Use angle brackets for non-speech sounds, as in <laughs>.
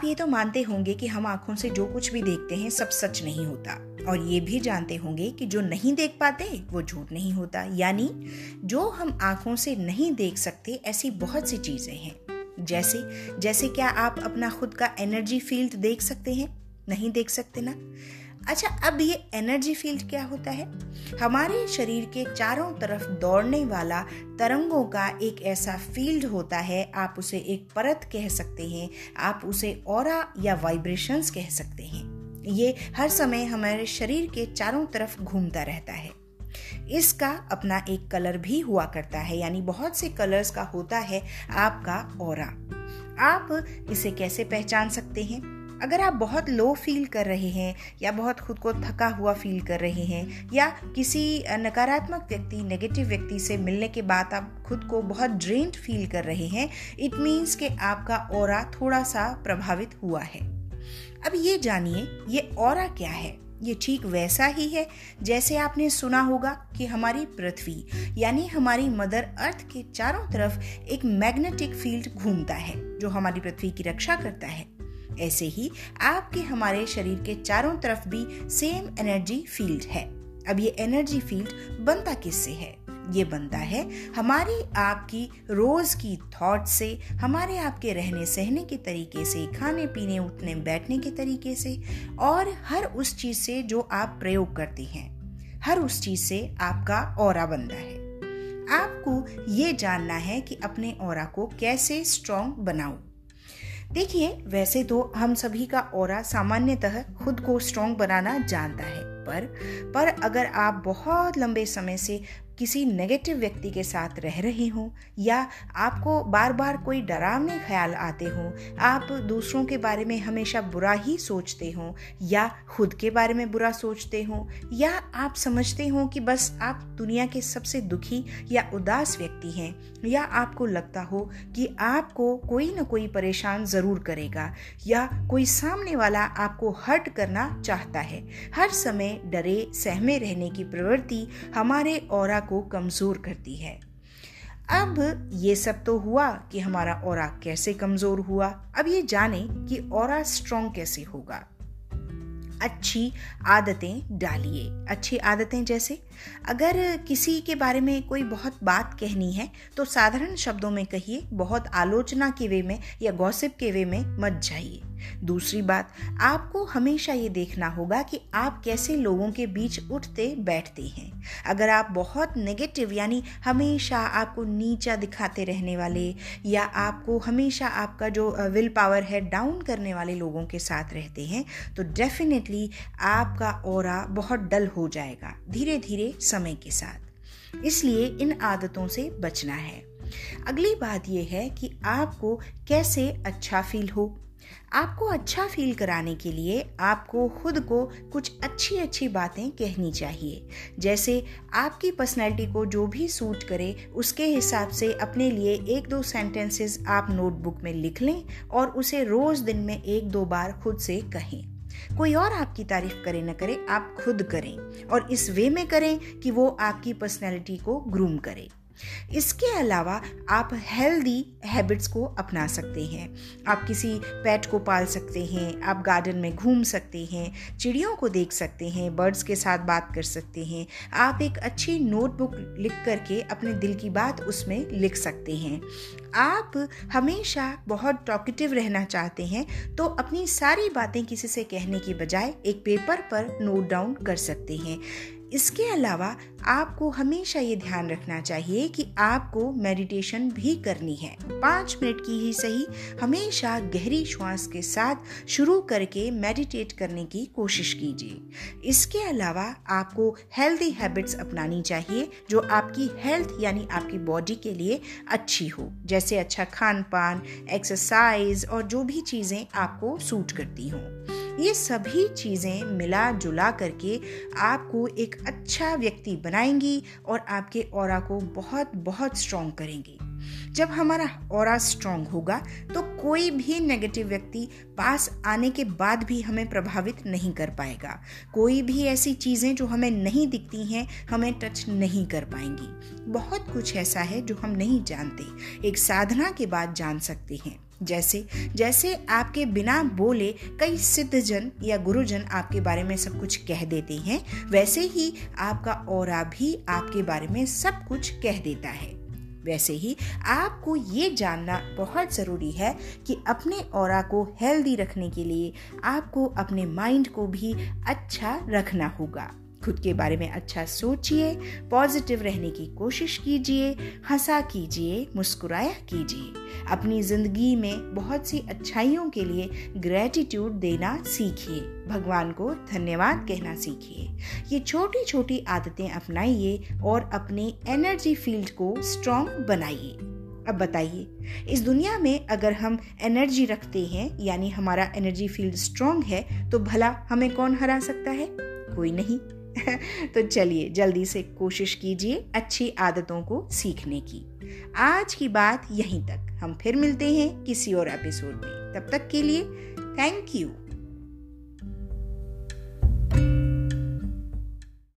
आप ये तो मानते होंगे कि हम आँखों से जो कुछ भी देखते हैं, सब सच नहीं होता। और ये भी जानते होंगे कि जो नहीं देख पाते, वो झूठ नहीं होता। यानी, जो हम आँखों से नहीं देख सकते, ऐसी बहुत सी चीज़ें हैं। जैसे जैसे क्या आप अपना खुद का एनर्जी फ़ील्ड देख सकते हैं? नहीं देख सकते ना? अच्छा अब ये एनर्जी फ़ील्ड क्या होता है? हमारे शरीर के चारों तरफ़ दौड़ने वाला तरंगों का एक ऐसा फ़ील्ड होता है, आप उसे एक परत कह सकते हैं, आप उसे और या वाइब्रेशंस कह सकते हैं। ये हर समय हमारे शरीर के चारों तरफ़ घूमता रहता है। इसका अपना एक कलर भी हुआ करता है, यानी बहुत से कलर्स का होता है आपका और आप इसे कैसे पहचान सकते हैं? अगर आप बहुत लो फील कर रहे हैं या बहुत खुद को थका हुआ फील कर रहे हैं या किसी नकारात्मक व्यक्ति नेगेटिव व्यक्ति से मिलने के बाद आप खुद को बहुत ड्रेंड फील कर रहे हैं इट मीन्स कि आपका और थोड़ा सा प्रभावित हुआ है। अब ये जानिए, ये और क्या है? ये ठीक वैसा ही है जैसे आपने सुना होगा कि हमारी पृथ्वी, यानी हमारी मदर अर्थ के चारों तरफ़ एक मैग्नेटिक फ़ील्ड घूमता है, जो हमारी पृथ्वी की रक्षा करता है। ऐसे ही आपके हमारे शरीर के चारों तरफ़ भी सेम एनर्जी फ़ील्ड है। अब ये एनर्जी फ़ील्ड बनता किससे है? ये बनता है हमारी आपकी रोज की थॉट से, हमारे आपके रहने सहने के तरीके से, खाने पीने, उठने बैठने के तरीके से और हर उस चीज़ से जो आप प्रयोग करते हैं। हर उस चीज़ से आपका और बनता है। आपको ये जानना है कि अपने और को कैसे स्ट्रॉन्ग बनाऊँ। देखिए, वैसे तो हम सभी का और सामान्यतः खुद को स्ट्रोंग बनाना जानता है, पर पर अगर आप बहुत लंबे समय से किसी नेगेटिव व्यक्ति के साथ रह रहे हो या आपको बार बार कोई डरावने ख्याल आते हो, आप दूसरों के बारे में हमेशा बुरा ही सोचते हो या खुद के बारे में बुरा सोचते हो या आप समझते हो कि बस आप दुनिया के सबसे दुखी या उदास व्यक्ति हैं या आपको लगता हो कि आपको कोई ना कोई परेशान ज़रूर करेगा या कोई सामने वाला आपको हर्ट करना चाहता है। हर समय डरे, सहमे रहने की प्रवृत्ति हमारे और को कमज़ोर करती है। अब ये सब तो हुआ कि हमारा और कैसे कमज़ोर हुआ। अब ये जाने कि और स्ट्रॉन्ग कैसे होगा। अच्छी आदतें डालिए। अच्छी आदतें जैसे, अगर किसी के बारे में कोई बहुत बात कहनी है तो साधारण शब्दों में कहिए, बहुत आलोचना के वे में या गॉसिप के वे में मत जाइए। दूसरी बात, आपको हमेशा ये देखना होगा कि आप कैसे लोगों के बीच उठते बैठते हैं। अगर आप बहुत नेगेटिव यानी हमेशा आपको नीचा दिखाते रहने वाले, या आपको हमेशा आपका जो विल पावर है डाउन करने वाले लोगों के साथ रहते हैं तो डेफिनेटली आपका और बहुत डल हो जाएगा धीरे धीरे समय के साथ। इसलिए इन आदतों से बचना है। अगली बात यह है कि आपको कैसे अच्छा फील हो। आपको अच्छा फील कराने के लिए आपको खुद को कुछ अच्छी अच्छी बातें कहनी चाहिए। जैसे आपकी पर्सनैलिटी को जो भी सूट करे, उसके हिसाब से अपने लिए एक दो सेंटेंसेस आप नोटबुक में लिख लें और उसे रोज दिन में एक दो बार खुद से कहें। कोई और आपकी तारीफ़ करे ना करे, आप खुद करें और इस वे में करें कि वो आपकी पर्सनैलिटी को ग्रूम करे। इसके अलावा आप हेल्दी हैबिट्स को अपना सकते हैं। आप किसी पेट को पाल सकते हैं, आप गार्डन में घूम सकते हैं, चिड़ियों को देख सकते हैं बर्ड्स के साथ बात कर सकते हैं। आप एक अच्छी नोटबुक लिख करके अपने दिल की बात उसमें लिख सकते हैं। आप हमेशा बहुत टॉकेटिव रहना चाहते हैं तो अपनी सारी बातें किसी से कहने की बजाय एक पेपर पर नोट डाउन कर सकते हैं। इसके अलावा आपको हमेशा ये ध्यान रखना चाहिए कि आपको मेडिटेशन भी करनी है। पाँच मिनट की ही सही, हमेशा गहरी श्वास के साथ शुरू करके मेडिटेट करने की कोशिश कीजिए। इसके अलावा आपको हेल्दी हैबिट्स अपनानी चाहिए, जो आपकी हेल्थ यानी आपकी बॉडी के लिए अच्छी हो। जैसे अच्छा खान पान एक्सरसाइज और जो भी चीज़ें आपको सूट करती हों। ये सभी चीज़ें मिला जुला करके आपको एक अच्छा व्यक्ति बनाएँगी और आपके और को बहुत बहुत स्ट्रॉन्ग करेंगी। जब हमारा और स्ट्रॉन्ग होगा तो कोई भी नेगेटिव व्यक्ति पास आने के बाद भी हमें प्रभावित नहीं कर पाएगा। कोई भी ऐसी चीज़ें जो हमें नहीं दिखती हैं, हमें टच नहीं कर पाएँगी। बहुत कुछ ऐसा है जो हम नहीं जानते। एक साधना के बाद जान सकते हैं। जैसे जैसे आपके बिना बोले कई सिद्धजन या गुरुजन आपके बारे में सब कुछ कह देते हैं, वैसे ही आपका और भी आपके बारे में सब कुछ कह देता है। वैसे ही आपको ये जानना बहुत ज़रूरी है कि अपने और को हेल्दी रखने के लिए आपको अपने माइंड को भी अच्छा रखना होगा। खुद के बारे में अच्छा सोचिए पॉजिटिव रहने की कोशिश कीजिए, हंसा कीजिए, मुस्कुराया कीजिए। अपनी ज़िंदगी में बहुत सी अच्छाइयों के लिए ग्रेटिट्यूड देना सीखिए। भगवान को धन्यवाद कहना सीखिए। ये छोटी छोटी आदतें अपनाइए और अपने एनर्जी फ़ील्ड को स्ट्रॉन्ग बनाइए। अब बताइए, इस दुनिया में अगर हम एनर्जी रखते हैं, यानी हमारा एनर्जी फ़ील्ड स्ट्रॉन्ग है तो भला हमें कौन हरा सकता है? कोई नहीं। <laughs> तो चलिए जल्दी से कोशिश कीजिए अच्छी आदतों को सीखने की। आज की बात यहीं तक। हम फिर मिलते हैं किसी और एपिसोड में। तब तक के लिए थैंक यू